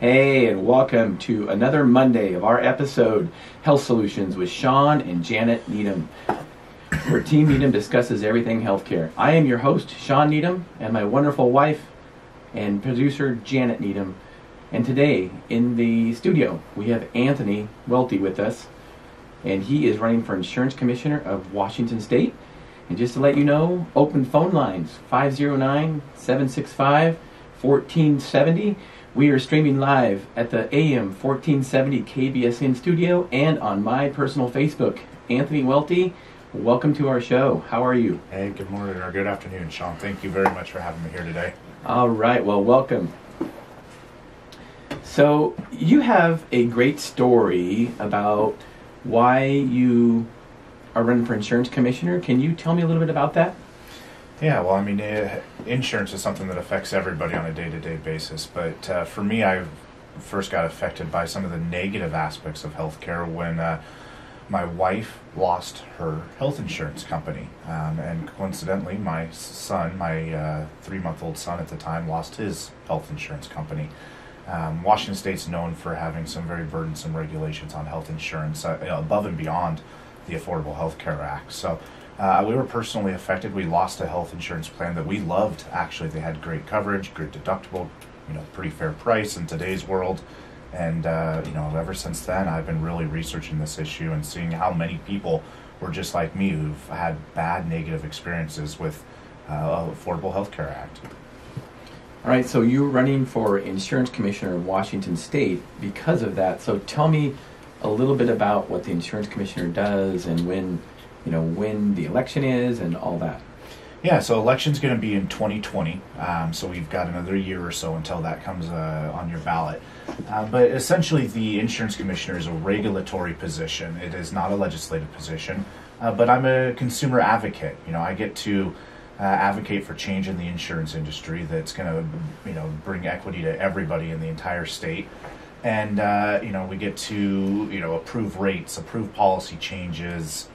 Hey, and welcome to another Monday of our episode, Health Solutions with Shawn and Janet Needham, where Team Needham discusses everything healthcare. I am your host, Shawn Needham, and my wonderful wife and producer, Janet Needham. And today, in the studio, we have Anthony Welti with us, and he is running for Insurance Commissioner of Washington State. And just to let you know, open phone lines 509 765 1470. We are streaming live at the AM 1470 KBSN studio and on my personal Facebook. Anthony Welti, welcome to our show. How are you? Hey, good morning or good afternoon, Shawn. Thank you very much for having me here today. All right, well, welcome. So, you have a great story about why you are running for insurance commissioner. Can you tell me a little bit about that? Yeah, well, I mean, eh, insurance is something that affects everybody on a day to day basis. But uh, for me, I first got affected by some of the negative aspects of healthcare when uh, my wife lost her health insurance company. Um, and coincidentally, my son, my uh, three month old son at the time, lost his health insurance company. Um, Washington State's known for having some very burdensome regulations on health insurance uh, above and beyond the Affordable Health Care Act. So uh, we were personally affected. We lost a health insurance plan that we loved. Actually, they had great coverage, good deductible, you know, pretty fair price in today's world. And uh, you know, ever since then, I've been really researching this issue and seeing how many people were just like me who've had bad negative experiences with uh, Affordable Health Care Act. All right, so you're running for insurance commissioner of Washington State because of that. So tell me a little bit about what the insurance commissioner does and when you know when the election is and all that. Yeah, so election's going to be in 2020. Um, so we've got another year or so until that comes uh, on your ballot. Uh, but essentially, the insurance commissioner is a regulatory position. It is not a legislative position. Uh, but I'm a consumer advocate. You know, I get to uh, advocate for change in the insurance industry that's going to, you know, bring equity to everybody in the entire state. And uh, you know, we get to you know approve rates, approve policy changes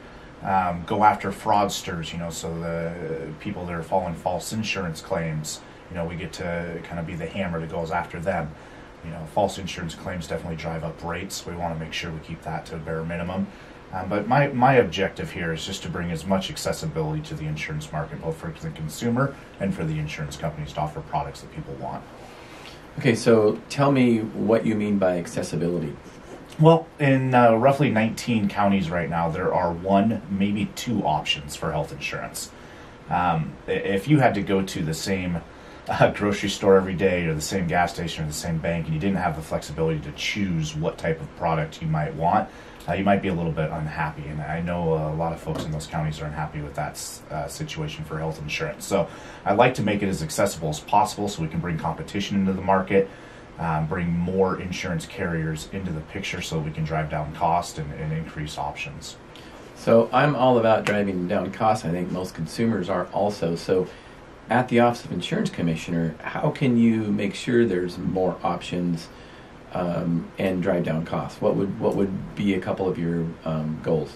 um, go after fraudsters, you know, so the people that are following false insurance claims, you know, we get to kind of be the hammer that goes after them. You know, false insurance claims definitely drive up rates. We want to make sure we keep that to a bare minimum. Um, but my, my objective here is just to bring as much accessibility to the insurance market, both for the consumer and for the insurance companies to offer products that people want. Okay, so tell me what you mean by accessibility. Well, in uh, roughly 19 counties right now, there are one, maybe two options for health insurance. Um, if you had to go to the same uh, grocery store every day, or the same gas station, or the same bank, and you didn't have the flexibility to choose what type of product you might want, uh, you might be a little bit unhappy. And I know a lot of folks in those counties are unhappy with that uh, situation for health insurance. So I'd like to make it as accessible as possible so we can bring competition into the market um, bring more insurance carriers into the picture so we can drive down cost and, and increase options. So I'm all about driving down costs. I think most consumers are also. So at the Office of Insurance Commissioner, how can you make sure there's more options um, and drive down costs? What would what would be a couple of your um, goals?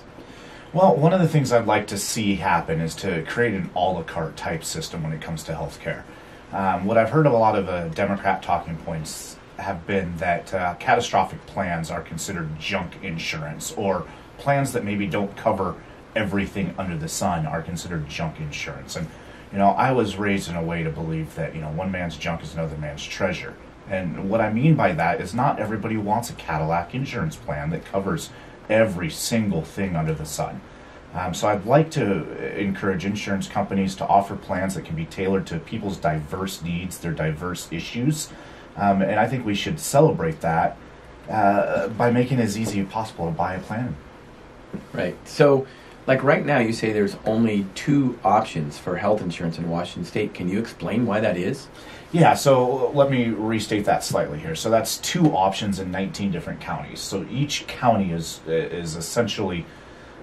Well, one of the things I'd like to see happen is to create an a la carte type system when it comes to healthcare. Um, what I've heard of a lot of uh, Democrat talking points have been that uh, catastrophic plans are considered junk insurance, or plans that maybe don't cover everything under the sun are considered junk insurance. And you know, I was raised in a way to believe that you know one man's junk is another man's treasure. And what I mean by that is not everybody wants a Cadillac insurance plan that covers every single thing under the sun. Um, so I'd like to encourage insurance companies to offer plans that can be tailored to people's diverse needs, their diverse issues, um, and I think we should celebrate that uh, by making it as easy as possible to buy a plan. Right. So, like right now, you say there's only two options for health insurance in Washington State. Can you explain why that is? Yeah, so let me restate that slightly here. So that's two options in 19 different counties. So each county is is essentially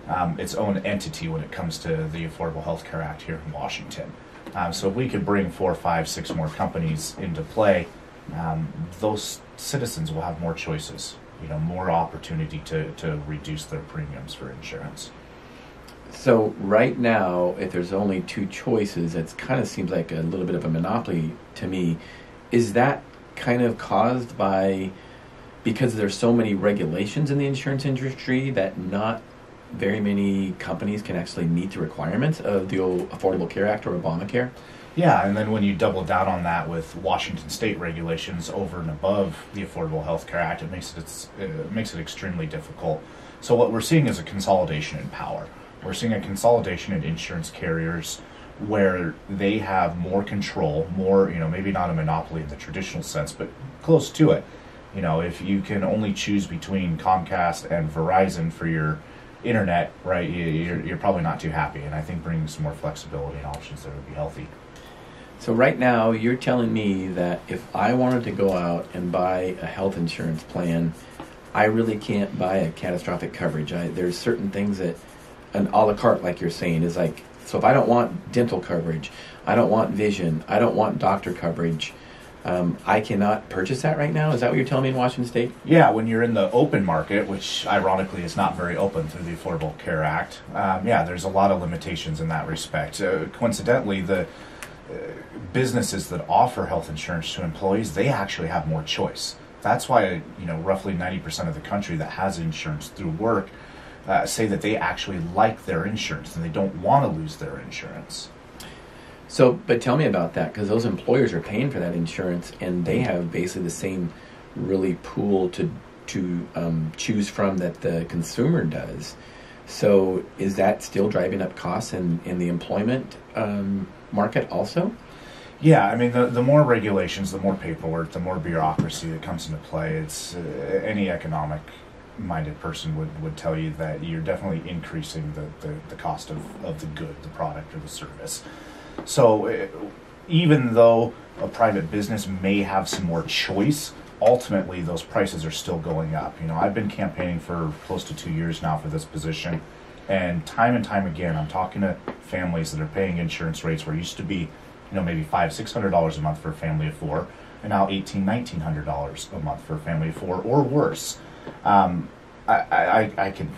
um, its own entity when it comes to the Affordable Health Care Act here in Washington. Um, so if we could bring four, five, six more companies into play, um, those citizens will have more choices, you know, more opportunity to, to reduce their premiums for insurance. So right now, if there's only two choices, it kind of seems like a little bit of a monopoly to me. Is that kind of caused by because there's so many regulations in the insurance industry that not very many companies can actually meet the requirements of the Affordable Care Act or Obamacare? Yeah, and then when you double down on that with Washington state regulations over and above the Affordable Health Care Act, it makes it, it makes it extremely difficult. So what we're seeing is a consolidation in power. We're seeing a consolidation in insurance carriers where they have more control, more, you know, maybe not a monopoly in the traditional sense, but close to it. You know, if you can only choose between Comcast and Verizon for your internet, right, you're, you're probably not too happy. And I think bringing some more flexibility and options there would be healthy. So right now, you're telling me that if I wanted to go out and buy a health insurance plan, I really can't buy a catastrophic coverage. I, there's certain things that an a la carte, like you're saying, is like. So if I don't want dental coverage, I don't want vision, I don't want doctor coverage. Um, I cannot purchase that right now. Is that what you're telling me in Washington State? Yeah, when you're in the open market, which ironically is not very open through the Affordable Care Act, um, yeah, there's a lot of limitations in that respect. Uh, coincidentally, the uh, businesses that offer health insurance to employees, they actually have more choice. That's why you know roughly 90% of the country that has insurance through work uh, say that they actually like their insurance and they don't want to lose their insurance. So, but tell me about that because those employers are paying for that insurance, and they have basically the same really pool to to um, choose from that the consumer does. So, is that still driving up costs in in the employment um, market also? Yeah, I mean, the, the more regulations, the more paperwork, the more bureaucracy that comes into play. It's uh, any economic minded person would, would tell you that you're definitely increasing the, the, the cost of, of the good, the product, or the service. So uh, even though a private business may have some more choice, ultimately those prices are still going up. You know, I've been campaigning for close to two years now for this position, and time and time again, I'm talking to families that are paying insurance rates where it used to be, you know, maybe five, six hundred dollars a month for a family of four, and now eighteen, nineteen hundred dollars a month for a family of four, or worse. Um, I, I, I can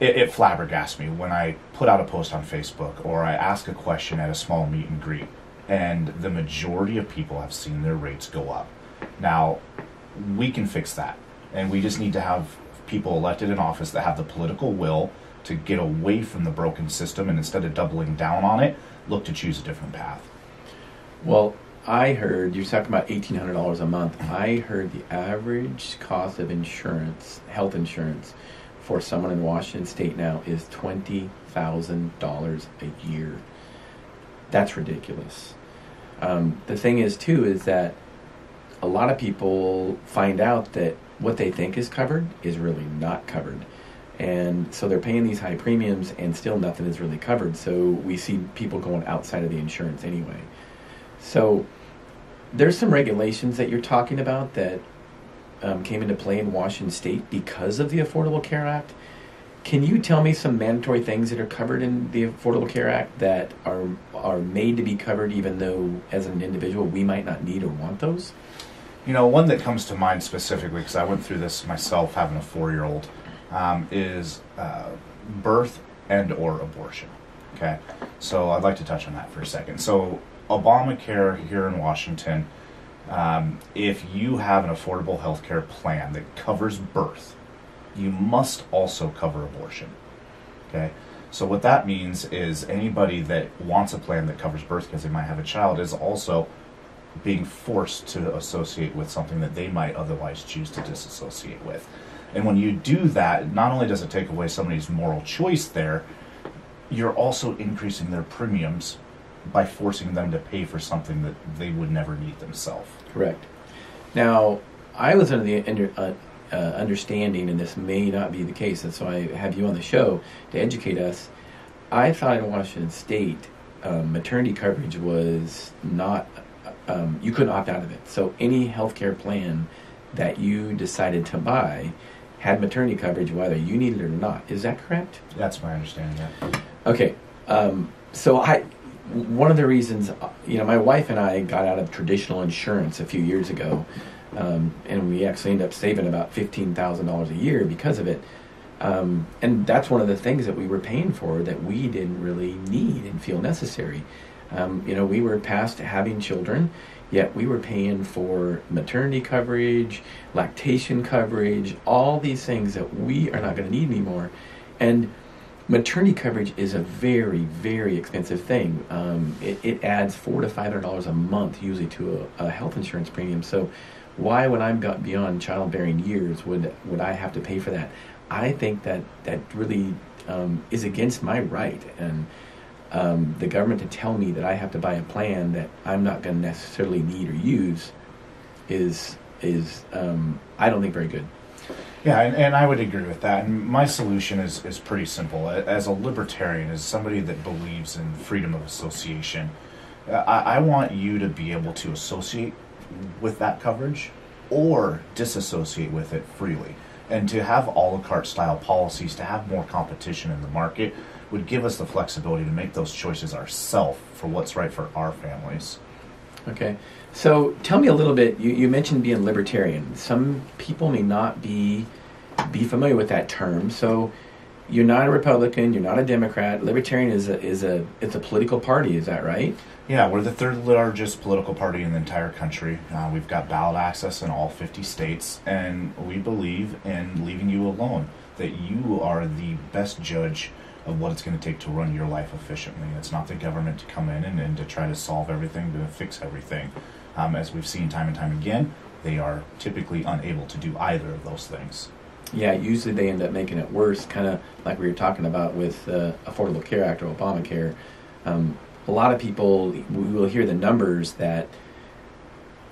it, it flabbergasts me when I put out a post on Facebook or I ask a question at a small meet and greet, and the majority of people have seen their rates go up. Now, we can fix that, and we just need to have people elected in office that have the political will to get away from the broken system and instead of doubling down on it, look to choose a different path. Well, I heard you're talking about eighteen hundred dollars a month. I heard the average cost of insurance, health insurance, for someone in Washington State now is $20,000 a year. That's ridiculous. Um, the thing is, too, is that a lot of people find out that what they think is covered is really not covered. And so they're paying these high premiums and still nothing is really covered. So we see people going outside of the insurance anyway. So there's some regulations that you're talking about that um, came into play in Washington State because of the Affordable Care Act. Can you tell me some mandatory things that are covered in the Affordable Care Act that are are made to be covered, even though as an individual we might not need or want those? You know, one that comes to mind specifically because I went through this myself, having a four-year-old, um, is uh, birth and or abortion. Okay, so I'd like to touch on that for a second. So Obamacare here in Washington um, if you have an affordable health care plan that covers birth, you must also cover abortion. Okay? So, what that means is anybody that wants a plan that covers birth because they might have a child is also being forced to associate with something that they might otherwise choose to disassociate with. And when you do that, not only does it take away somebody's moral choice there, you're also increasing their premiums by forcing them to pay for something that they would never need themselves. Correct. Now, I was under the uh, uh, understanding, and this may not be the case, and so I have you on the show to educate us. I thought in Washington State, um, maternity coverage was not, um, you couldn't opt out of it. So any healthcare plan that you decided to buy had maternity coverage whether you needed it or not. Is that correct? That's my understanding, yeah. Okay. Um, so I, one of the reasons, you know, my wife and I got out of traditional insurance a few years ago, um, and we actually end up saving about fifteen thousand dollars a year because of it. Um, and that's one of the things that we were paying for that we didn't really need and feel necessary. Um, you know, we were past having children, Yet we were paying for maternity coverage, lactation coverage, all these things that we are not going to need anymore. And maternity coverage is a very, very expensive thing. Um, it, it, adds four to five hundred dollars a month usually to a, a, health insurance premium. So, why, when I'm got beyond childbearing years, would would I have to pay for that? I think that that really um, is against my right and um, the government to tell me that I have to buy a plan that I'm not going to necessarily need or use is is um, I don't think very good. Yeah, and, and, I would agree with that. And my solution is, is pretty simple. As a libertarian, as somebody that believes in freedom of association, I, I want you to be able to associate with that coverage or disassociate with it freely. And to have a la carte style policies, to have more competition in the market, would give us the flexibility to make those choices ourselves for what's right for our families. Okay. So tell me a little bit. You, you mentioned being libertarian. Some people may not be be familiar with that term. So you're not a Republican. You're not a Democrat. Libertarian is a is a it's a political party. Is that right? Yeah, we're the third largest political party in the entire country. Uh, we've got ballot access in all 50 states, and we believe in leaving you alone. That you are the best judge of what it's going to take to run your life efficiently. It's not the government to come in and, and to try to solve everything, to fix everything. Um, as we've seen time and time again, they are typically unable to do either of those things. Yeah, usually they end up making it worse, kind of like we were talking about with uh, Affordable Care Act or Obamacare. Um, a lot of people, we will hear the numbers that,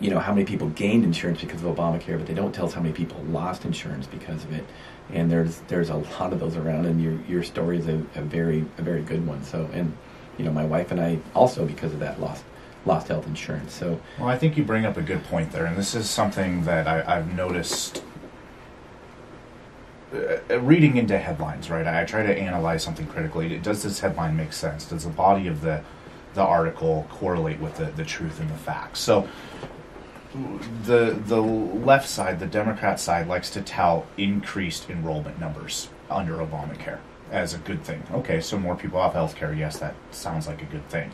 you know, how many people gained insurance because of Obamacare, but they don't tell us how many people lost insurance because of it and there's there's a lot of those around, and your your story is a, a very a very good one. So, and you know, my wife and I also because of that lost lost health insurance. So, well, I think you bring up a good point there, and this is something that I, I've noticed. Uh, reading into headlines, right? I try to analyze something critically. Does this headline make sense? Does the body of the the article correlate with the, the truth and the facts? So, the the left side, the Democrat side, likes to tout increased enrollment numbers under Obamacare as a good thing. Okay, so more people have health care. Yes, that sounds like a good thing.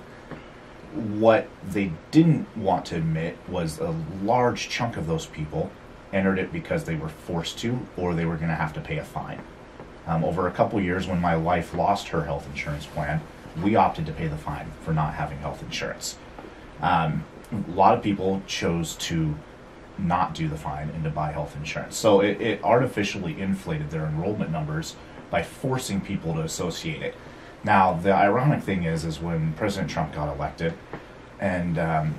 What they didn't want to admit was a large chunk of those people entered it because they were forced to, or they were going to have to pay a fine. Um, over a couple years, when my wife lost her health insurance plan, we opted to pay the fine for not having health insurance. Um, a lot of people chose to not do the fine and to buy health insurance. So it, it artificially inflated their enrollment numbers by forcing people to associate it. Now, the ironic thing is, is when President Trump got elected, and um,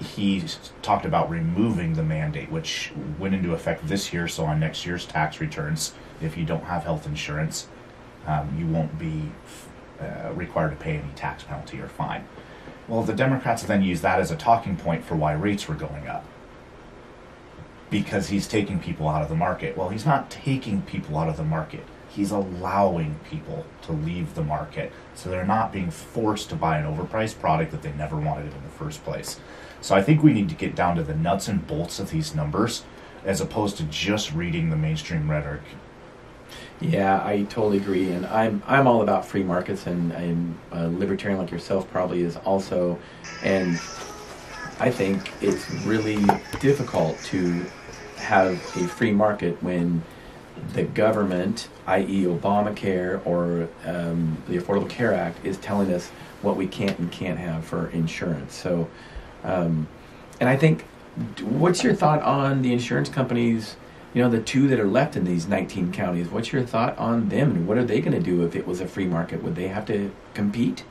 he talked about removing the mandate, which went into effect this year. So on next year's tax returns, if you don't have health insurance, um, you won't be uh, required to pay any tax penalty or fine. Well, the Democrats then use that as a talking point for why rates were going up. Because he's taking people out of the market. Well, he's not taking people out of the market. He's allowing people to leave the market. So they're not being forced to buy an overpriced product that they never wanted in the first place. So I think we need to get down to the nuts and bolts of these numbers as opposed to just reading the mainstream rhetoric yeah, I totally agree, and I'm I'm all about free markets, and I'm a libertarian like yourself probably is also, and I think it's really difficult to have a free market when the government, i.e., Obamacare or um, the Affordable Care Act, is telling us what we can't and can't have for insurance. So, um, and I think, what's your thought on the insurance companies? You know, the two that are left in these 19 counties, what's your thought on them and what are they going to do if it was a free market? Would they have to compete?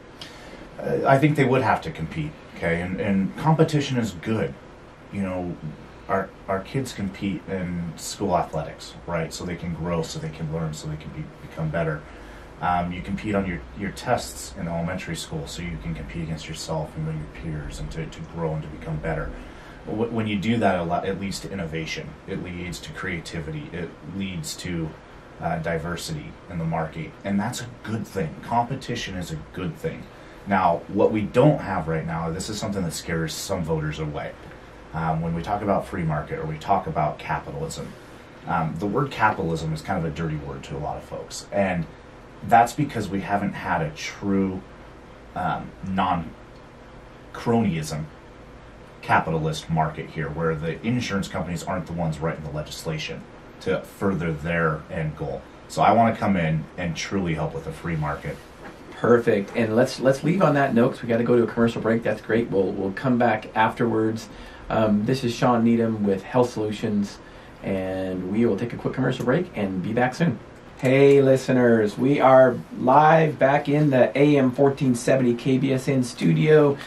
Uh, I think they would have to compete, okay? And, and competition is good. You know, our, our kids compete in school athletics, right? So they can grow, so they can learn, so they can be, become better. Um, you compete on your, your tests in elementary school, so you can compete against yourself and your peers and to, to grow and to become better when you do that, a lot, it leads to innovation. It leads to creativity. It leads to uh, diversity in the market, and that's a good thing. Competition is a good thing. Now, what we don't have right now, this is something that scares some voters away. Um, when we talk about free market or we talk about capitalism, um, the word capitalism is kind of a dirty word to a lot of folks, and that's because we haven't had a true um, non cronyism capitalist market here where the insurance companies aren't the ones writing the legislation to further their end goal. So I want to come in and truly help with a free market. Perfect. And let's let's leave on that note because we got to go to a commercial break. That's great. We'll we'll come back afterwards. Um, this is Shawn Needham with Health Solutions, and we will take a quick commercial break and be back soon. Hey, listeners, we are live back in the AM 1470 KBSN studio,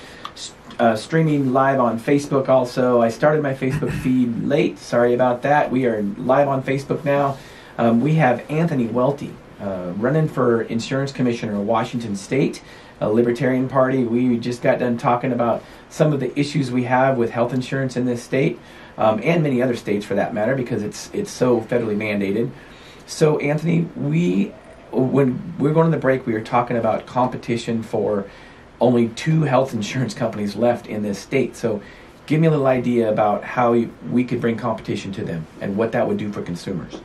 uh, streaming live on Facebook also. I started my Facebook feed late. Sorry about that. We are live on Facebook now. Um, we have Anthony Welti uh, running for insurance commissioner of Washington State, a Libertarian Party. We just got done talking about some of the issues we have with health insurance in this state, um, and many other states for that matter, because it's it's so federally mandated. So, Anthony, we when we're going to the break, we were talking about competition for only two health insurance companies left in this state. So, give me a little idea about how we could bring competition to them and what that would do for consumers.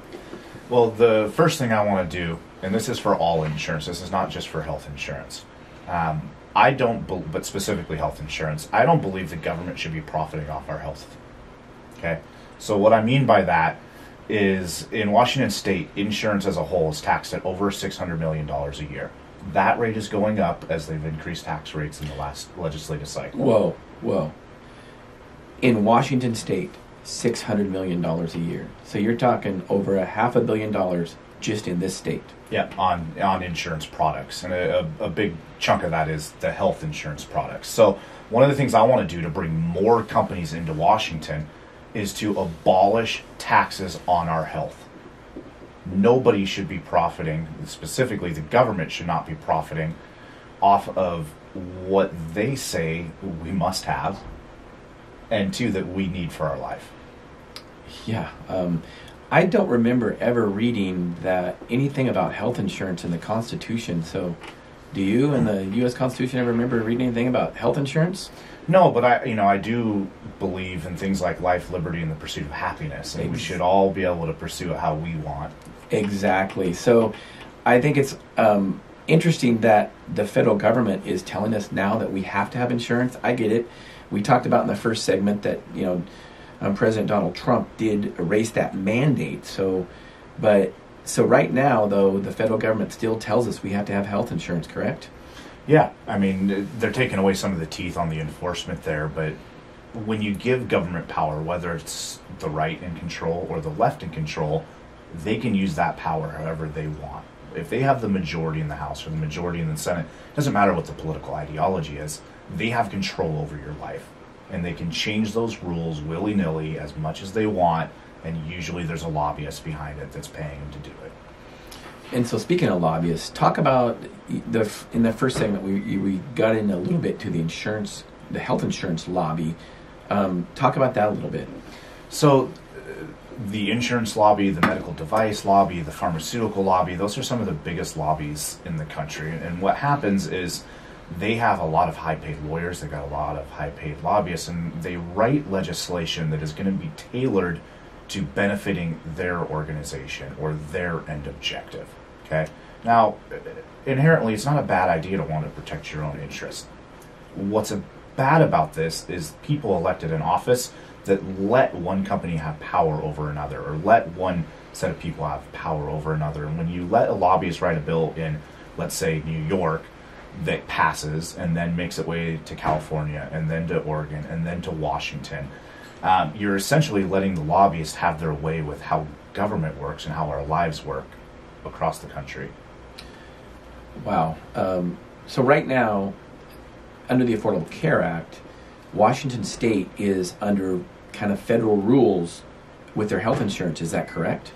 Well, the first thing I want to do, and this is for all insurance, this is not just for health insurance. Um, I don't, be- but specifically health insurance, I don't believe the government should be profiting off our health. Okay? So, what I mean by that is in Washington state, insurance as a whole is taxed at over $600 million a year. That rate is going up as they've increased tax rates in the last legislative cycle. Whoa, whoa. In Washington state, six hundred million dollars a year. So you're talking over a half a billion dollars just in this state. Yeah, on on insurance products, and a, a, a big chunk of that is the health insurance products. So one of the things I want to do to bring more companies into Washington is to abolish taxes on our health. Nobody should be profiting, specifically the government should not be profiting off of what they say we must have and two that we need for our life. Yeah. Um, I don't remember ever reading that anything about health insurance in the Constitution. So, do you in the U.S. Constitution ever remember reading anything about health insurance? No, but I, you know, I do believe in things like life, liberty, and the pursuit of happiness, and we should all be able to pursue it how we want. Exactly. So, I think it's um, interesting that the federal government is telling us now that we have to have insurance. I get it. We talked about in the first segment that you know um, President Donald Trump did erase that mandate. So, but so right now, though, the federal government still tells us we have to have health insurance, correct? Yeah, I mean, they're taking away some of the teeth on the enforcement there, but when you give government power, whether it's the right in control or the left in control, they can use that power however they want. If they have the majority in the House or the majority in the Senate, it doesn't matter what the political ideology is, they have control over your life and they can change those rules willy nilly as much as they want, and usually there's a lobbyist behind it that's paying them to do it. And so, speaking of lobbyists, talk about the in the first segment we we got in a little bit to the insurance, the health insurance lobby. Um, talk about that a little bit. So, the insurance lobby, the medical device lobby, the pharmaceutical lobby, those are some of the biggest lobbies in the country. And what happens is they have a lot of high paid lawyers, they've got a lot of high paid lobbyists, and they write legislation that is going to be tailored to benefiting their organization or their end objective. Okay? Now, inherently, it's not a bad idea to want to protect your own interests. What's bad about this is people elected in office that let one company have power over another or let one set of people have power over another. And when you let a lobbyist write a bill in, let's say, New York, that passes and then makes its way to California and then to Oregon and then to Washington. Um, you're essentially letting the lobbyists have their way with how government works and how our lives work across the country. Wow. Um, so, right now, under the Affordable Care Act, Washington State is under kind of federal rules with their health insurance. Is that correct?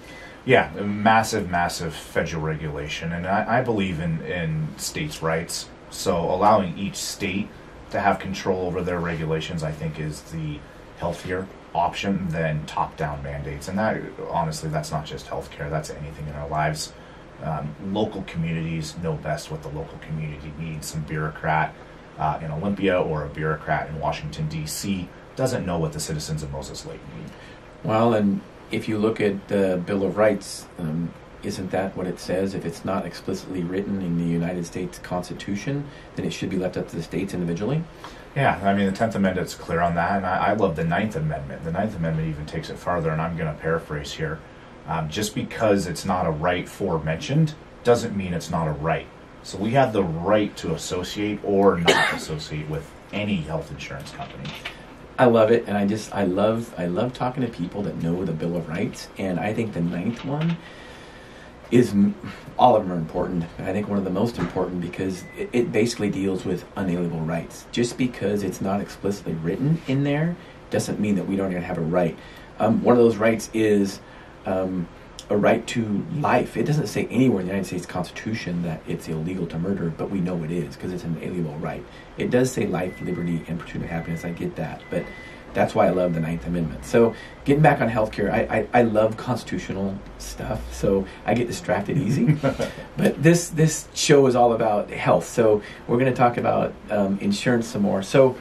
Yeah, massive, massive federal regulation, and I, I believe in in states' rights. So allowing each state to have control over their regulations, I think, is the healthier option than top-down mandates. And that, honestly, that's not just healthcare; that's anything in our lives. Um, local communities know best what the local community needs. Some bureaucrat uh, in Olympia or a bureaucrat in Washington D.C. doesn't know what the citizens of Moses Lake need. Well, and if you look at the Bill of Rights, um, isn't that what it says? If it's not explicitly written in the United States Constitution, then it should be left up to the states individually. Yeah, I mean the Tenth Amendment's clear on that, and I, I love the Ninth Amendment. The Ninth Amendment even takes it farther, and I'm going to paraphrase here. Um, just because it's not a right forementioned doesn't mean it's not a right. So we have the right to associate or not associate with any health insurance company. I love it, and I just I love I love talking to people that know the Bill of Rights, and I think the ninth one is all of them are important. I think one of the most important because it, it basically deals with unalienable rights. Just because it's not explicitly written in there doesn't mean that we don't even have a right. Um, one of those rights is um, a right to life. It doesn't say anywhere in the United States Constitution that it's illegal to murder, but we know it is because it's an alienable right. It does say life, liberty, and pursuit of happiness. I get that, but that's why I love the Ninth Amendment. So, getting back on healthcare, I, I, I love constitutional stuff, so I get distracted easy. but this this show is all about health, so we're going to talk about um, insurance some more. So,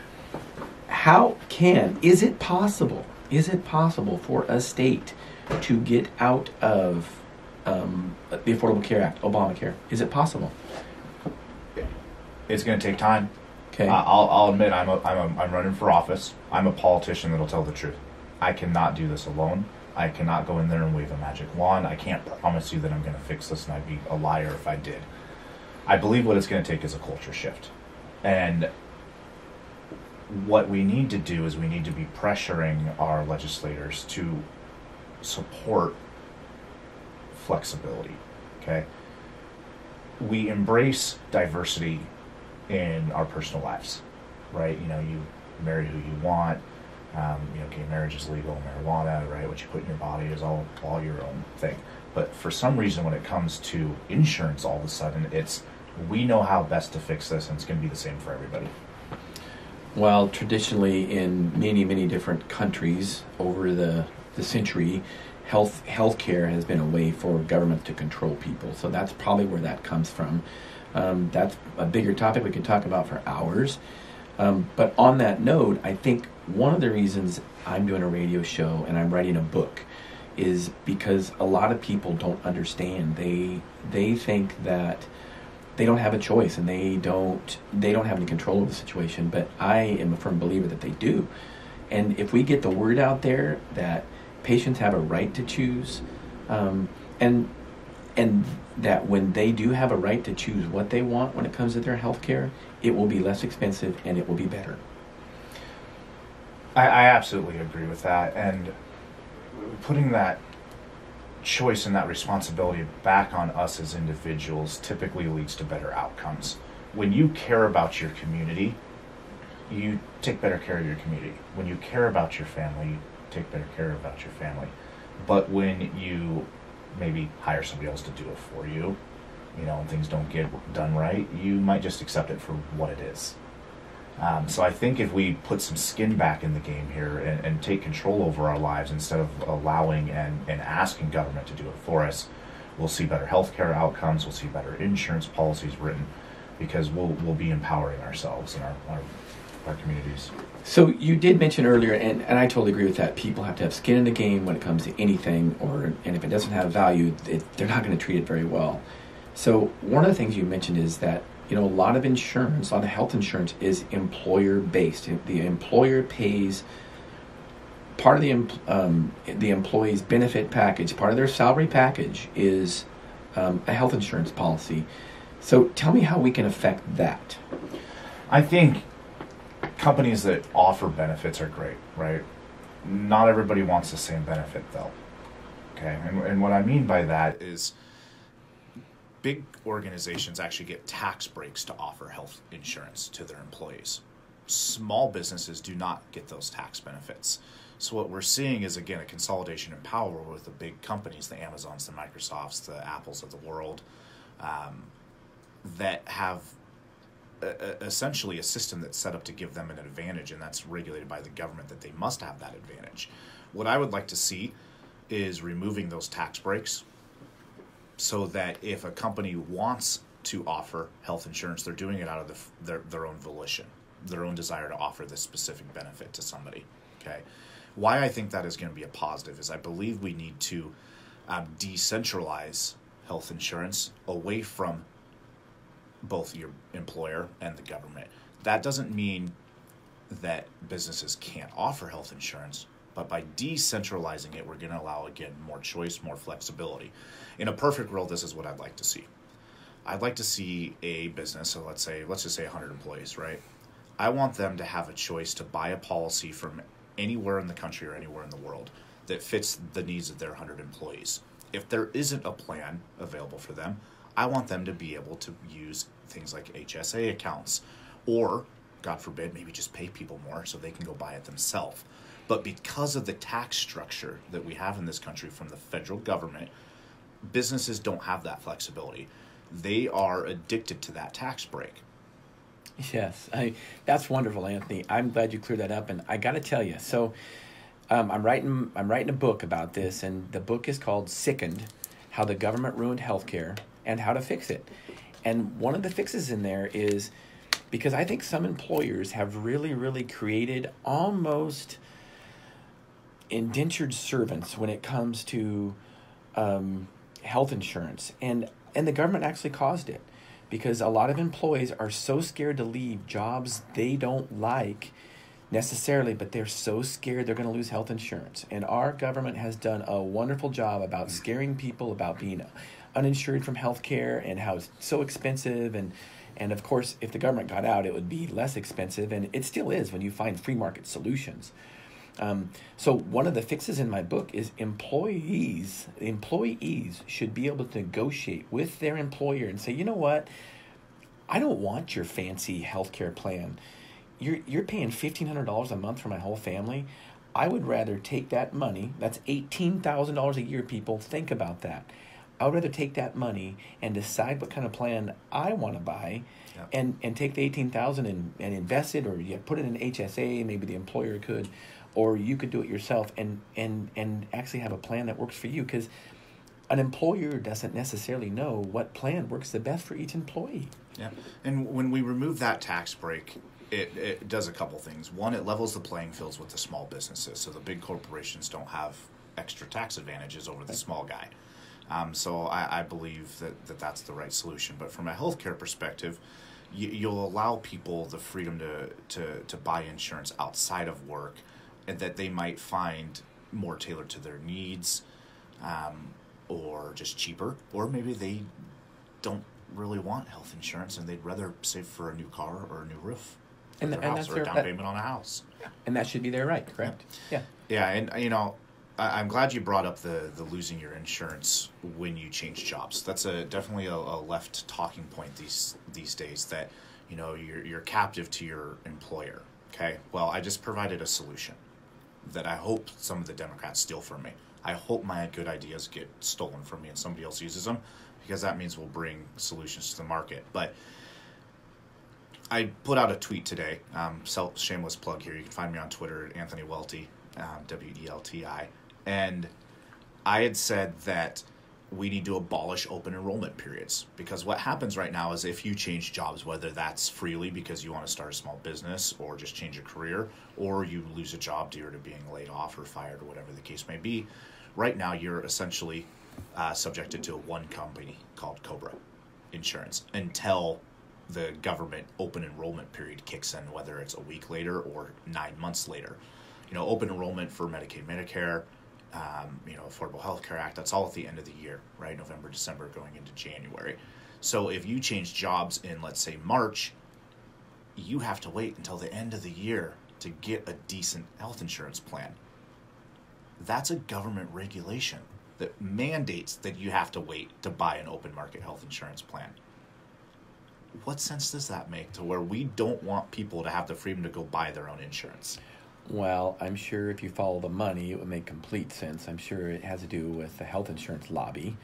how can is it possible? Is it possible for a state to get out of um, the Affordable Care Act, Obamacare? Is it possible? It's going to take time. Okay. Uh, I'll, I'll admit I'm, a, I'm, a, I'm running for office. I'm a politician that'll tell the truth. I cannot do this alone. I cannot go in there and wave a magic wand. I can't promise you that I'm going to fix this, and I'd be a liar if I did. I believe what it's going to take is a culture shift. And what we need to do is we need to be pressuring our legislators to support flexibility. Okay? We embrace diversity in our personal lives, right? You know, you marry who you want. Um, you know, gay marriage is legal, marijuana, right? What you put in your body is all all your own thing. But for some reason, when it comes to insurance, all of a sudden, it's we know how best to fix this, and it's going to be the same for everybody. Well, traditionally, in many many different countries over the the century, health healthcare has been a way for government to control people. So that's probably where that comes from. Um, that's a bigger topic we could talk about for hours. Um, but on that note, I think one of the reasons I'm doing a radio show and I'm writing a book is because a lot of people don't understand. They they think that they don't have a choice and they don't they don't have any control of the situation. But I am a firm believer that they do. And if we get the word out there that patients have a right to choose, um, and and that when they do have a right to choose what they want when it comes to their health care, it will be less expensive and it will be better. I, I absolutely agree with that. And putting that choice and that responsibility back on us as individuals typically leads to better outcomes. When you care about your community, you take better care of your community. When you care about your family, take better care about your family. But when you maybe hire somebody else to do it for you, you know, and things don't get done right, you might just accept it for what it is. Um, so I think if we put some skin back in the game here and, and take control over our lives instead of allowing and, and asking government to do it for us, we'll see better healthcare outcomes, we'll see better insurance policies written, because we'll, we'll be empowering ourselves and our, our, our communities. So you did mention earlier, and, and I totally agree with that. People have to have skin in the game when it comes to anything, or and if it doesn't have value, it, they're not going to treat it very well. So one of the things you mentioned is that you know a lot of insurance, a lot of health insurance is employer based. The employer pays part of the um, the employee's benefit package, part of their salary package is um, a health insurance policy. So tell me how we can affect that. I think companies that offer benefits are great, right? Not everybody wants the same benefit though. Okay, and, and what I mean by that is big organizations actually get tax breaks to offer health insurance to their employees. Small businesses do not get those tax benefits. So what we're seeing is again a consolidation in power with the big companies, the Amazons, the Microsofts, the Apples of the world, um, that have essentially a system that's set up to give them an advantage, and that's regulated by the government that they must have that advantage. What I would like to see is removing those tax breaks so that if a company wants to offer health insurance, they're doing it out of the, their, their own volition, their own desire to offer this specific benefit to somebody. Okay. Why I think that is going to be a positive is I believe we need to um, decentralize health insurance away from both your employer and the government. That doesn't mean that businesses can't offer health insurance, but by decentralizing it, we're going to allow, again, more choice, more flexibility. In a perfect world, this is what I'd like to see. I'd like to see a business, so let's say, let's just say 100 employees, right? I want them to have a choice to buy a policy from anywhere in the country or anywhere in the world that fits the needs of their 100 employees. If there isn't a plan available for them, I want them to be able to use things like HSA accounts or, God forbid, maybe just pay people more so they can go buy it themselves. But because of the tax structure that we have in this country from the federal government, businesses don't have that flexibility. They are addicted to that tax break. Yes, I, that's wonderful, Anthony. I'm glad you cleared that up, and I got to tell you. So, um, I'm writing I'm writing a book about this, and the book is called "Sickened: How the Government Ruined Healthcare and How to Fix It." And one of the fixes in there is because I think some employers have really, really created almost indentured servants when it comes to um, health insurance, and and the government actually caused it because a lot of employees are so scared to leave jobs they don't like necessarily, but they're so scared they're going to lose health insurance. And our government has done a wonderful job about scaring people about being uninsured from health care and how it's so expensive and and of course if the government got out it would be less expensive and it still is when you find free market solutions um, so one of the fixes in my book is employees employees should be able to negotiate with their employer and say, you know what, I don't want your fancy healthcare plan. You're you're paying fifteen hundred dollars a month for my whole family. I would rather take that money. That's eighteen thousand dollars a year. People think about that. I would rather take that money and decide what kind of plan I want to buy, yep. and and take the eighteen thousand and and invest it, or you put it in HSA. Maybe the employer could, or you could do it yourself and and and actually have a plan that works for you because an employer doesn't necessarily know what plan works the best for each employee. Yeah, and when we remove that tax break, it, it does a couple things. One, it levels the playing fields with the small businesses, so the big corporations don't have extra tax advantages over the small guy. Um, so I, I, believe that, that that's the right solution. But from a healthcare perspective, you, will allow people the freedom to, to, to buy insurance outside of work and that they might find more tailored to their needs um, or just cheaper. Or maybe they don't really want health insurance and they'd rather save for a new car or a new roof and, and that's or a down payment on a house. and that should be their right correct? Yeah. Yeah, yeah and you know I, am glad you brought up the, the losing your insurance when you change jobs. That's a definitely a, a, left talking point these these days. That you know you're you're captive to your employer. Okay, well I just provided a solution that I hope some of the Democrats steal from me. I hope my good ideas get stolen from me and somebody else uses them because that means we'll bring solutions to the market. But I put out a tweet today. Um, self, shameless plug here. You can find me on Twitter at Anthony Welti, um, W E L T I, and I had said that we need to abolish open enrollment periods. Because what happens right now is if you change jobs whether that's freely because you want to start a small business or just change your career or you lose a job due to being laid off or fired or whatever the case may be right now you're essentially uh, subjected to one company called cobra insurance until the government open enrollment period kicks in whether it's a week later or nine months later. You know open enrollment for medicaid medicare um, you know, Affordable Health Care Act, that's all at the end of the year, right? November, December, going into January. So if you change jobs in, let's say, March, you have to wait until the end of the year to get a decent health insurance plan. That's a government regulation that mandates that you have to wait to buy an open market health insurance plan. What sense does that make to where we don't want people to have the freedom to go buy their own insurance? Well, I'm sure if you follow the money, it would make complete sense. I'm sure it has to do with the health insurance lobby.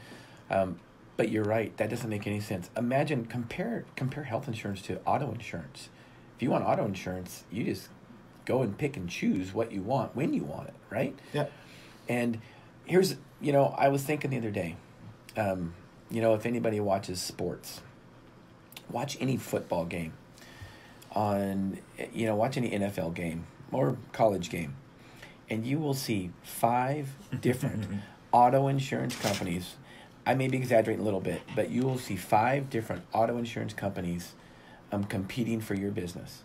Um, but you're right, that doesn't make any sense. Imagine compare compare health insurance to auto insurance. If you want auto insurance, you just go and pick and choose what you want when you want it, right? Yeah. And here's, you know, I was thinking the other day, um, you know, if anybody watches sports, watch any football game on, you know, watch any NFL game or college game, and you will see five different auto insurance companies I may be exaggerating a little bit, but you will see five different auto insurance companies um, competing for your business.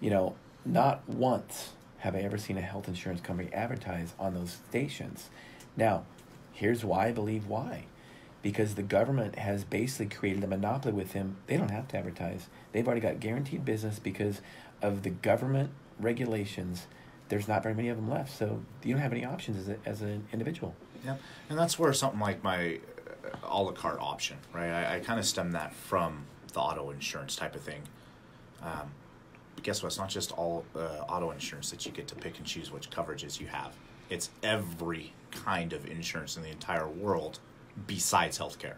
You know, not once have I ever seen a health insurance company advertise on those stations. Now, here's why I believe why. Because the government has basically created a monopoly with them. They don't have to advertise. They've already got guaranteed business because of the government regulations. There's not very many of them left, so you don't have any options as, a, as an individual. Yeah, and that's where something like my uh, a la carte option, right? I, I kind of stem that from the auto insurance type of thing. Um, but guess what? It's not just all uh, auto insurance that you get to pick and choose which coverages you have. It's every kind of insurance in the entire world besides healthcare,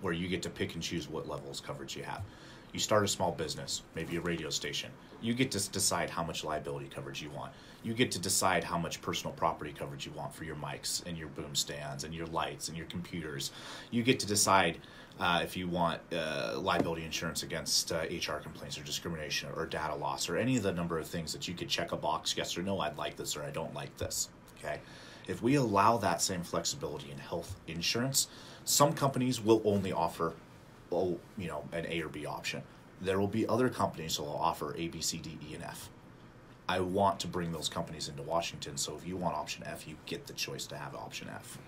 where you get to pick and choose what levels coverage you have. You start a small business, maybe a radio station. You get to decide how much liability coverage you want. You get to decide how much personal property coverage you want for your mics and your boom stands and your lights and your computers. You get to decide uh, if you want uh, liability insurance against uh, HR complaints or discrimination or data loss or any of the number of things that you could check a box yes or no, I'd like this or I don't like this. Okay. If we allow that same flexibility in health insurance, some companies will only offer oh, you know, an A or B option. There will be other companies that will offer A, B, C, D, E, and F. I want to bring those companies into Washington, so if you want option F, you get the choice to have option F.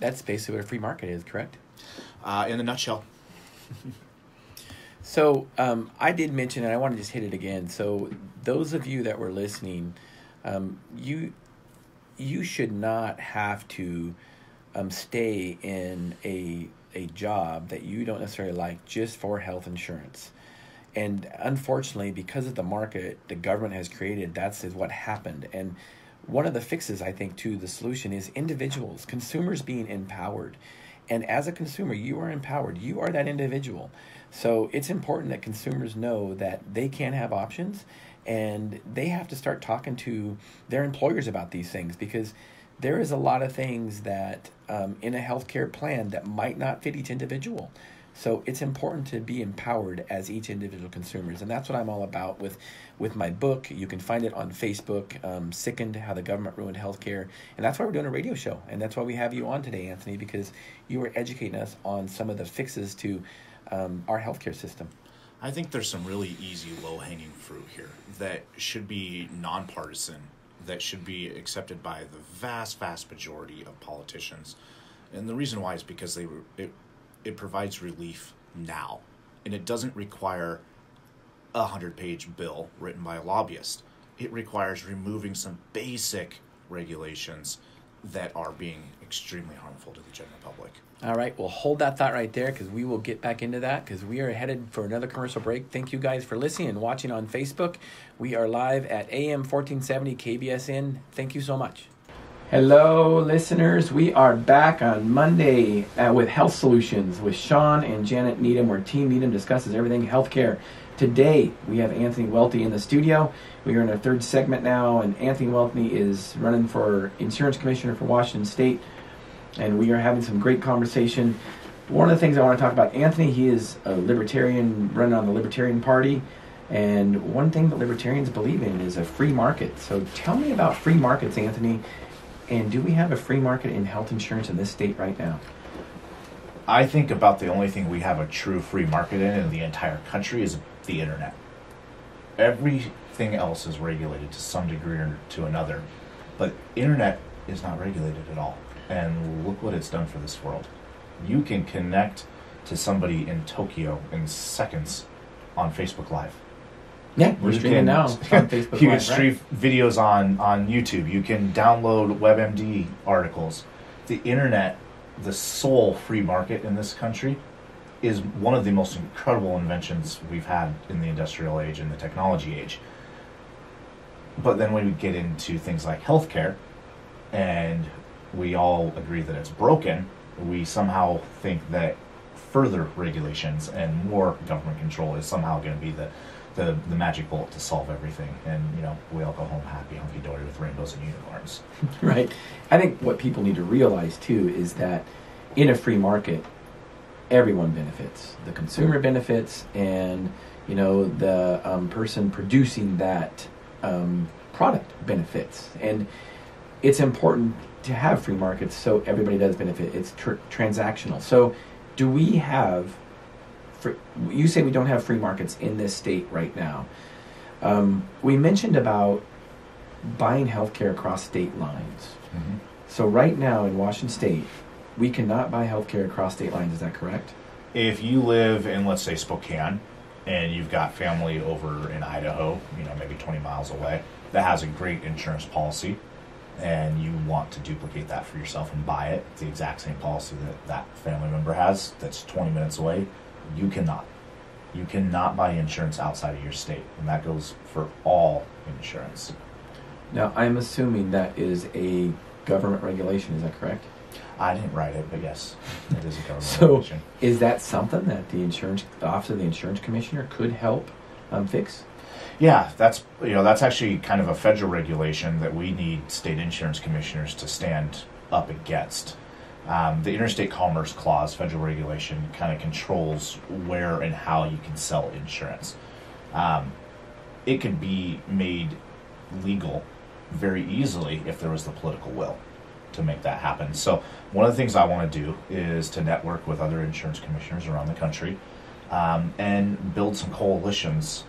That's basically what a free market is, correct? Uh, in a nutshell. so um, I did mention, and I want to just hit it again. So those of you that were listening, um, you you should not have to um, stay in a a job that you don't necessarily like just for health insurance. And unfortunately, because of the market the government has created, that's is what happened. And one of the fixes, I think, to the solution is individuals, consumers being empowered. And as a consumer, you are empowered. You are that individual. So it's important that consumers know that they can have options and they have to start talking to their employers about these things because there is a lot of things that um, in a healthcare plan that might not fit each individual. So it's important to be empowered as each individual consumers, and that's what I'm all about with, with my book. You can find it on Facebook, um, "Sickened: How the Government Ruined Healthcare," and that's why we're doing a radio show, and that's why we have you on today, Anthony, because you are educating us on some of the fixes to um, our healthcare system. I think there's some really easy, low-hanging fruit here that should be nonpartisan that should be accepted by the vast, vast majority of politicians. And the reason why is because they it it provides relief now, and it doesn't require a hundred page bill written by a lobbyist. It requires removing some basic regulations that are being extremely harmful to the general public. All right, we'll hold that thought right there because we will get back into that because we are headed for another commercial break. Thank you guys for listening and watching on Facebook. We are live at AM 1470 KBSN. Thank you so much. Hello, listeners. We are back on Monday uh, with Health Solutions with Shawn and Janet Needham, where Team Needham discusses everything healthcare. Today, we have Anthony Welti in the studio. We are in our third segment now, and Anthony Welti is running for Insurance Commissioner for Washington State and we are having some great conversation. One of the things I want to talk about, Anthony, he is a libertarian running on the Libertarian Party. And one thing that libertarians believe in is a free market. So tell me about free markets, Anthony. And do we have a free market in health insurance in this state right now? I think about the only thing we have a true free market in in the entire country is the internet. Everything else is regulated to some degree or to another, but internet is not regulated at all and look what it's done for this world. You can connect to somebody in Tokyo in seconds on Facebook Live. Yeah, we're you streaming can, now on Facebook You can stream right? videos on on YouTube. You can download WebMD articles. The internet, the sole free market in this country, is one of the most incredible inventions we've had in the industrial age and the technology age. But then when we get into things like healthcare and we all agree that it's broken, we somehow think that further regulations and more government control is somehow going to be the, the, the magic bullet to solve everything. And, you know, we all go home happy, hunky dory with rainbows and unicorns. right. I think what people need to realize, too, is that in a free market, everyone benefits. The consumer benefits, and, you know, the um, person producing that um, product benefits. And it's important to have free markets so everybody does benefit. It's tr- transactional. So, do we have? For, you say we don't have free markets in this state right now. Um, we mentioned about buying healthcare across state lines. Mhm. So right now in Washington State, we cannot buy healthcare across state lines. Is that correct? If you live in, let's say, Spokane, and you've got family over in Idaho, you know, maybe 20 miles away, that has a great insurance policy, and you want to duplicate that for yourself and buy it, the exact same policy that that family member has that's 20 minutes away, you cannot. You cannot buy insurance outside of your state, and that goes for all insurance. Now I'm assuming that is a government regulation. Is that correct? I didn't write it, but yes, it is a government So regulation. is that something that the insurance, the office of the insurance commissioner, could help um, fix? Yeah, that's you know that's actually kind of a federal regulation that we need state insurance commissioners to stand up against. Um, the Interstate Commerce Clause, federal regulation, kind of controls where and how you can sell insurance. Um, it could be made legal very easily if there was the political will to make that happen. So one of the things I want to do is to network with other insurance commissioners around the country um, and build some coalitions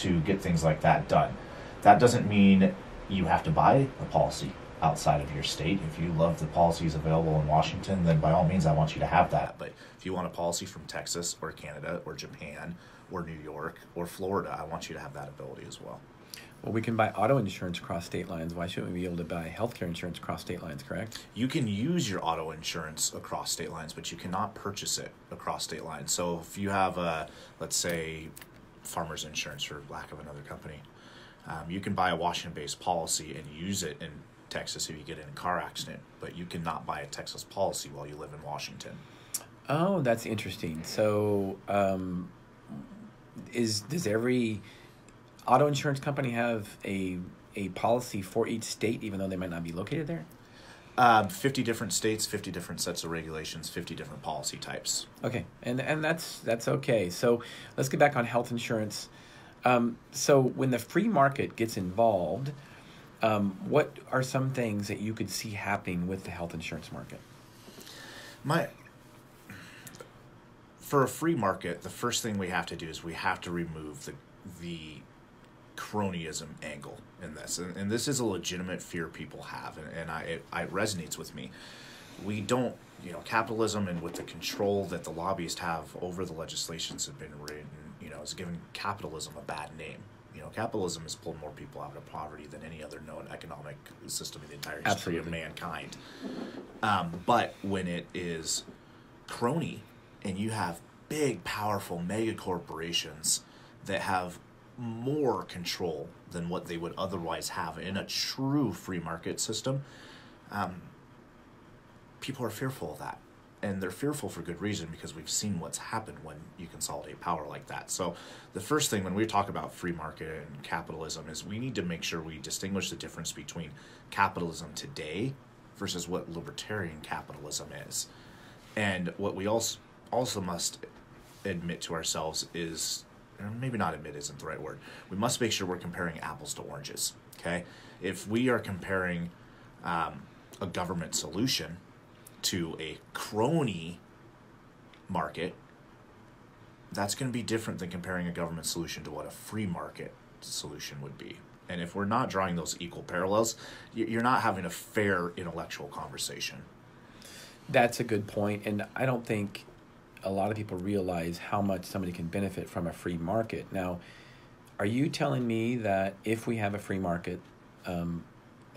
to get things like that done. That doesn't mean you have to buy a policy outside of your state. If you love the policies available in Washington, then by all means, I want you to have that. But if you want a policy from Texas or Canada or Japan or New York or Florida, I want you to have that ability as well. Well, we can buy auto insurance across state lines. Why shouldn't we be able to buy healthcare insurance across state lines? Correct? You can use your auto insurance across state lines, but you cannot purchase it across state lines. So if you have a, let's say, farmers insurance for lack of another company, um, you can buy a Washington-based policy and use it in Texas if you get in a car accident, but you cannot buy a Texas policy while you live in Washington. Oh, that's interesting. So, um, is does every auto insurance company have a a policy for each state, even though they might not be located there? Um, 50 different states, 50 different sets of regulations, 50 different policy types. Okay, and and that's that's okay. So let's get back on health insurance. Um, so when the free market gets involved, um, what are some things that you could see happening with the health insurance market? My for a free market, the first thing we have to do is we have to remove the the cronyism angle in this, and, and this is a legitimate fear people have, and, and I it, it resonates with me. We don't, you know, capitalism and with the control that the lobbyists have over the legislations have been written, you know, has given capitalism a bad name. You know, capitalism has pulled more people out of poverty than any other known economic system in the entire history of mankind. Um, but when it is crony and you have big, powerful mega corporations that have more control than what they would otherwise have in a true free market system, um, people are fearful of that. And they're fearful for good reason because we've seen what's happened when you consolidate power like that. So, the first thing when we talk about free market and capitalism is we need to make sure we distinguish the difference between capitalism today versus what libertarian capitalism is. And what we also also must admit to ourselves is maybe not admit isn't the right word. We must make sure we're comparing apples to oranges. Okay, if we are comparing um, a government solution to a crony market, that's going to be different than comparing a government solution to what a free market solution would be. And if we're not drawing those equal parallels, you're not having a fair intellectual conversation. That's a good point, and I don't think a lot of people realize how much somebody can benefit from a free market. Now, are you telling me that if we have a free market, um,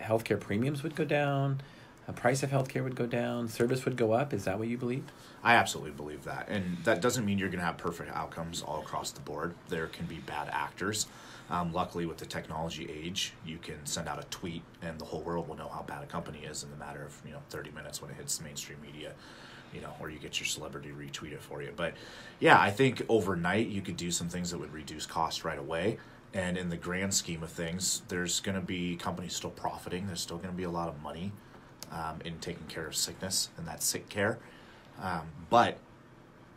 healthcare premiums would go down, the price of healthcare would go down, service would go up? Is that what you believe? I absolutely believe that. And that doesn't mean you're going to have perfect outcomes all across the board. There can be bad actors. Um, luckily, with the technology age, you can send out a tweet and the whole world will know how bad a company is in the matter of you know 30 minutes when it hits mainstream media, you know, or you get your celebrity retweet it for you. But yeah, I think overnight you could do some things that would reduce cost right away. And in the grand scheme of things, there's going to be companies still profiting. There's still going to be a lot of money um, in taking care of sickness and that sick care. Um, but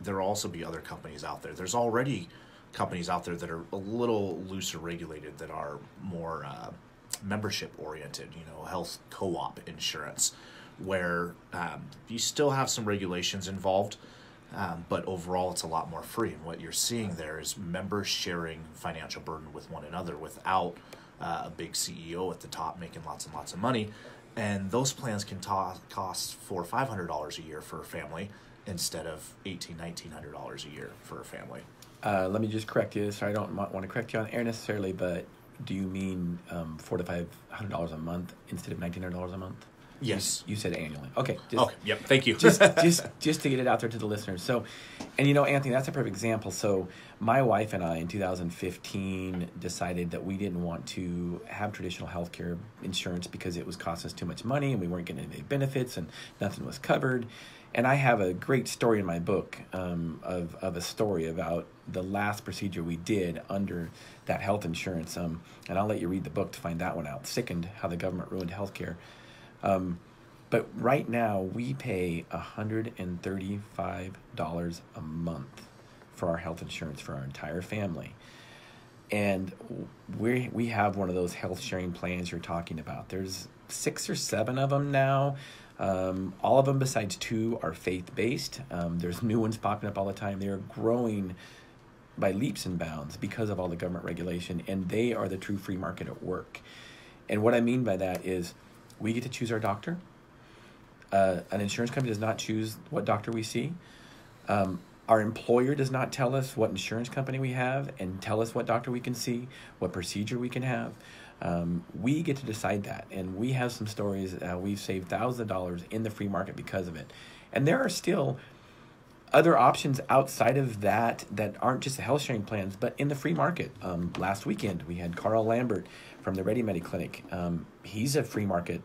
there will also be other companies out there. There's already companies out there that are a little looser regulated that are more uh, membership oriented. You know, health co-op insurance, where um, you still have some regulations involved, um, but overall it's a lot more free. And what you're seeing there is members sharing financial burden with one another without uh, a big CEO at the top making lots and lots of money. And those plans can ta- cost four or five hundred dollars a year for a family instead of eighteen, nineteen hundred dollars a year for a family. Uh, let me just correct you. So I don't want to correct you on air necessarily, but do you mean um, four to five hundred dollars a month instead of nineteen hundred dollars a month? Yes. You, you said annually. Okay. Just, okay. Yep. Thank you. just, just, just to get it out there to the listeners. So, and you know, Anthony, that's a perfect example. So, my wife and I in 2015 decided that we didn't want to have traditional healthcare insurance because it was costing us too much money and we weren't getting any benefits and nothing was covered. And I have a great story in my book um, of, of a story about the last procedure we did under that health insurance. Um, and I'll let you read the book to find that one out. Sickened how the government ruined healthcare. Um, but right now we pay $135 a month for our health insurance for our entire family. And we we have one of those health sharing plans you're talking about. There's six or seven of them now. Um, all of them, besides two, are faith based. Um, there's new ones popping up all the time. They're growing by leaps and bounds because of all the government regulation, and they are the true free market at work. And what I mean by that is we get to choose our doctor. Uh, an insurance company does not choose what doctor we see. Um, our employer does not tell us what insurance company we have and tell us what doctor we can see, what procedure we can have. Um, we get to decide that, and we have some stories. Uh, we've saved thousands of dollars in the free market because of it, and there are still other options outside of that that aren't just the health sharing plans, but in the free market. Um, last weekend we had Carl Lambert from the Ready Medi Clinic. Um, he's a free market.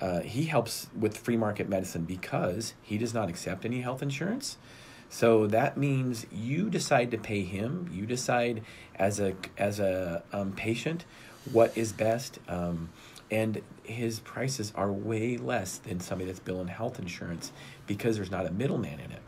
Uh, he helps with free market medicine because he does not accept any health insurance. So that means you decide to pay him. You decide as a as a um, patient what is best. Um, and his prices are way less than somebody that's billing health insurance because there's not a middleman in it.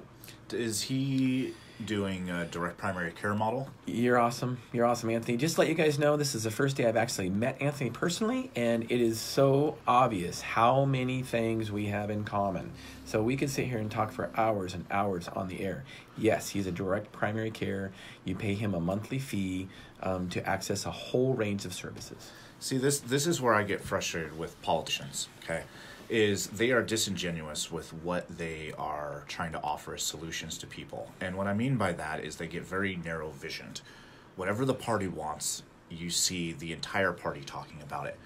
Is he doing a direct primary care model? You're awesome. You're awesome, Anthony. Just to let you guys know, this is the first day I've actually met Anthony personally, and it is so obvious how many things we have in common. So we could sit here and talk for hours and hours on the air. Yes, he's a direct primary care. You pay him a monthly fee um, to access a whole range of services. See, this this is where I get frustrated with politicians. Okay, is they are disingenuous with what they are trying to offer as solutions to people. And what I mean by that is they get very narrow visioned. Whatever the party wants, you see the entire party talking about it.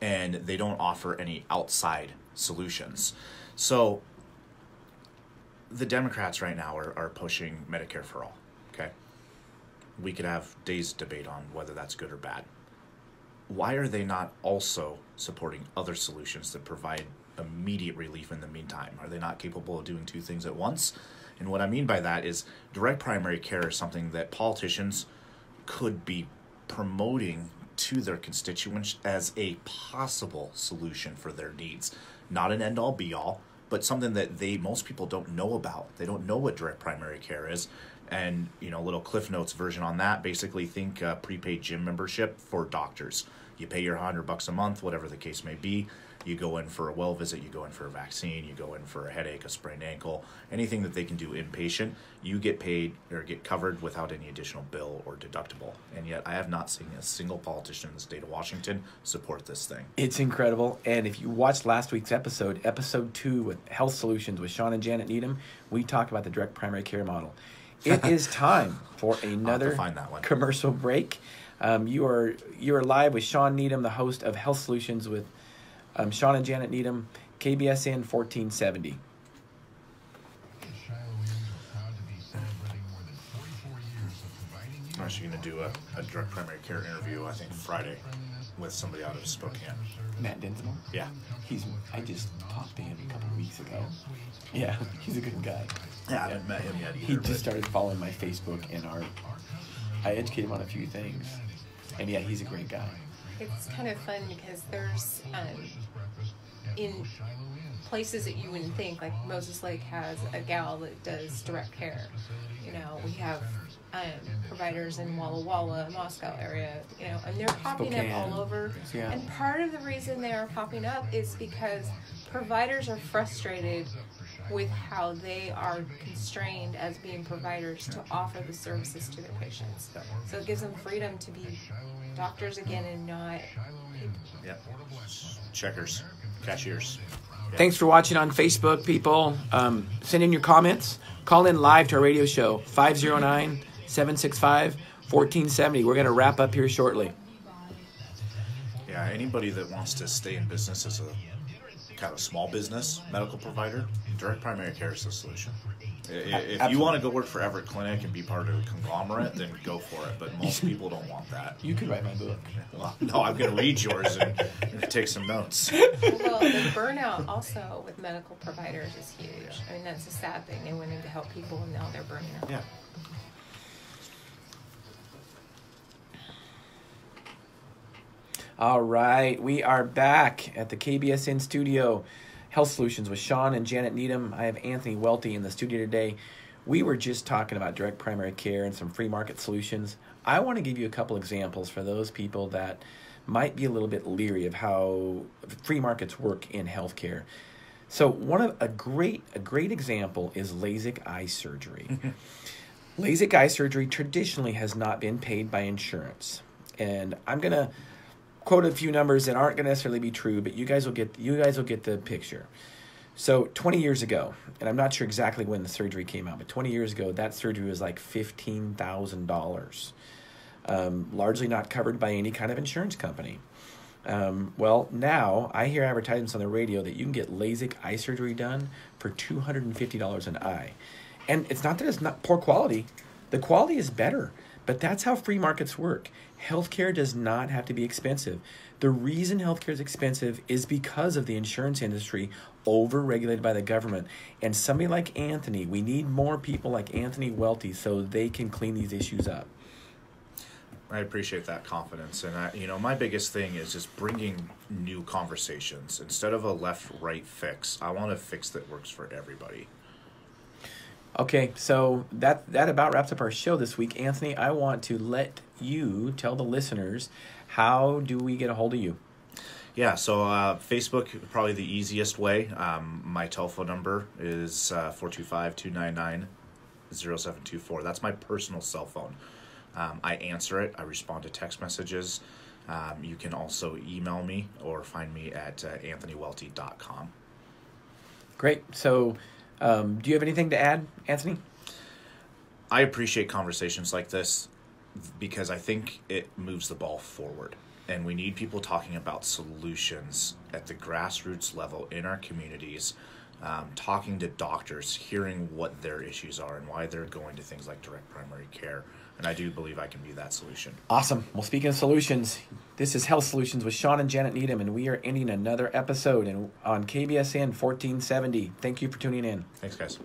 And they don't offer any outside solutions. So the Democrats right now are, are pushing Medicare for all. Okay. We could have days debate on whether that's good or bad. Why are they not also supporting other solutions that provide immediate relief in the meantime? Are they not capable of doing two things at once? And what I mean by that is direct primary care is something that politicians could be promoting to their constituents as a possible solution for their needs. Not an end all be all, but something that they most people don't know about. They don't know what direct primary care is. And, you know, little Cliff Notes version on that basically think uh, prepaid gym membership for doctors. You pay your 100 bucks a month, whatever the case may be you go in for a well visit, you go in for a vaccine, you go in for a headache, a sprained ankle, anything that they can do inpatient, you get paid or get covered without any additional bill or deductible. And yet, I have not seen a single politician in the state of Washington support this thing. It's incredible. And if you watched last week's episode, episode two with Health Solutions with Shawn and Janet Needham, we talk about the direct primary care model. It is time for another commercial break. Um, you are you are live with Shawn Needham, the host of Health Solutions with um, Shawn and Janet Needham, KBSN 1470. I'm actually going to do a, a direct primary care interview, I think, Friday with somebody out of Spokane. Matt Dinsmore? Yeah. He's. I just talked to him a couple of weeks ago. Yeah, he's a good guy. Yeah, I haven't met him yet either. He just started following my Facebook and our. I educated him on a few things. And yeah, he's a great guy it's kind of fun because there's um, in places that you wouldn't think like Moses Lake has a gal that does direct care. You know, we have um, providers in Walla Walla, Moscow area. You know, and they're popping Spokane. up all over. Yeah. And part of the reason they are popping up is because providers are frustrated with how they are constrained as being providers to offer the services to their patients. So it gives them freedom to be doctors again and not. Yep. Checkers, cashiers. Yeah. Thanks for watching on Facebook, people. Um, send in your comments. Call in live to our radio show, 509 765 1470. We're going to wrap up here shortly. Yeah, anybody that wants to stay in business as a kind of small business medical provider, direct primary care is the solution. I- If Absolutely. you want to go work for Everett Clinic and be part of a conglomerate, then go for it. But most people don't want that. You could write my book. Well, no, I'm going to read yours and, and take some notes. Well, the burnout also with medical providers is huge. I mean, that's a sad thing. They went in to help people and now they're burning out. Yeah. All right, we are back at the KBSN studio, Health Solutions with Shawn and Janet Needham. I have Anthony Welti in the studio today. We were just talking about direct primary care and some free market solutions. I want to give you a couple examples for those people that might be a little bit leery of how free markets work in healthcare. So one of a great a great example is LASIK eye surgery. LASIK eye surgery traditionally has not been paid by insurance. And I'm going to quote a few numbers that aren't going to necessarily be true, but you guys will get you guys will get the picture. So 20 years ago, and I'm not sure exactly when the surgery came out, but 20 years ago, that surgery was like $15,000, um, largely not covered by any kind of insurance company. Um, well, now I hear advertisements on the radio that you can get LASIK eye surgery done for $250 an eye. And it's not that it's not poor quality, the quality is better, but that's how free markets work. Healthcare does not have to be expensive. The reason healthcare is expensive is because of the insurance industry over regulated by the government. And somebody like Anthony, we need more people like Anthony Welti so they can clean these issues up. I appreciate that confidence, and I, you know, my biggest thing is just bringing new conversations instead of a left-right fix. I want a fix that works for everybody. Okay, so that that about wraps up our show this week. Anthony, I want to let you tell the listeners how do we get a hold of you? Yeah, so uh, Facebook probably the easiest way. Um, my telephone number is uh, 425-299-0724. That's my personal cell phone. Um, I answer it. I respond to text messages. Um, you can also email me or find me at uh, anthonywelti.com. Great. So, um, do you have anything to add, Anthony? I appreciate conversations like this because I think it moves the ball forward. And we need people talking about solutions at the grassroots level in our communities, um, talking to doctors, hearing what their issues are and why they're going to things like direct primary care. And I do believe I can be that solution. Awesome. Well, speaking of solutions, this is Health Solutions with Shawn and Janet Needham, and we are ending another episode in, on KBSN 1470. Thank you for tuning in. Thanks, guys.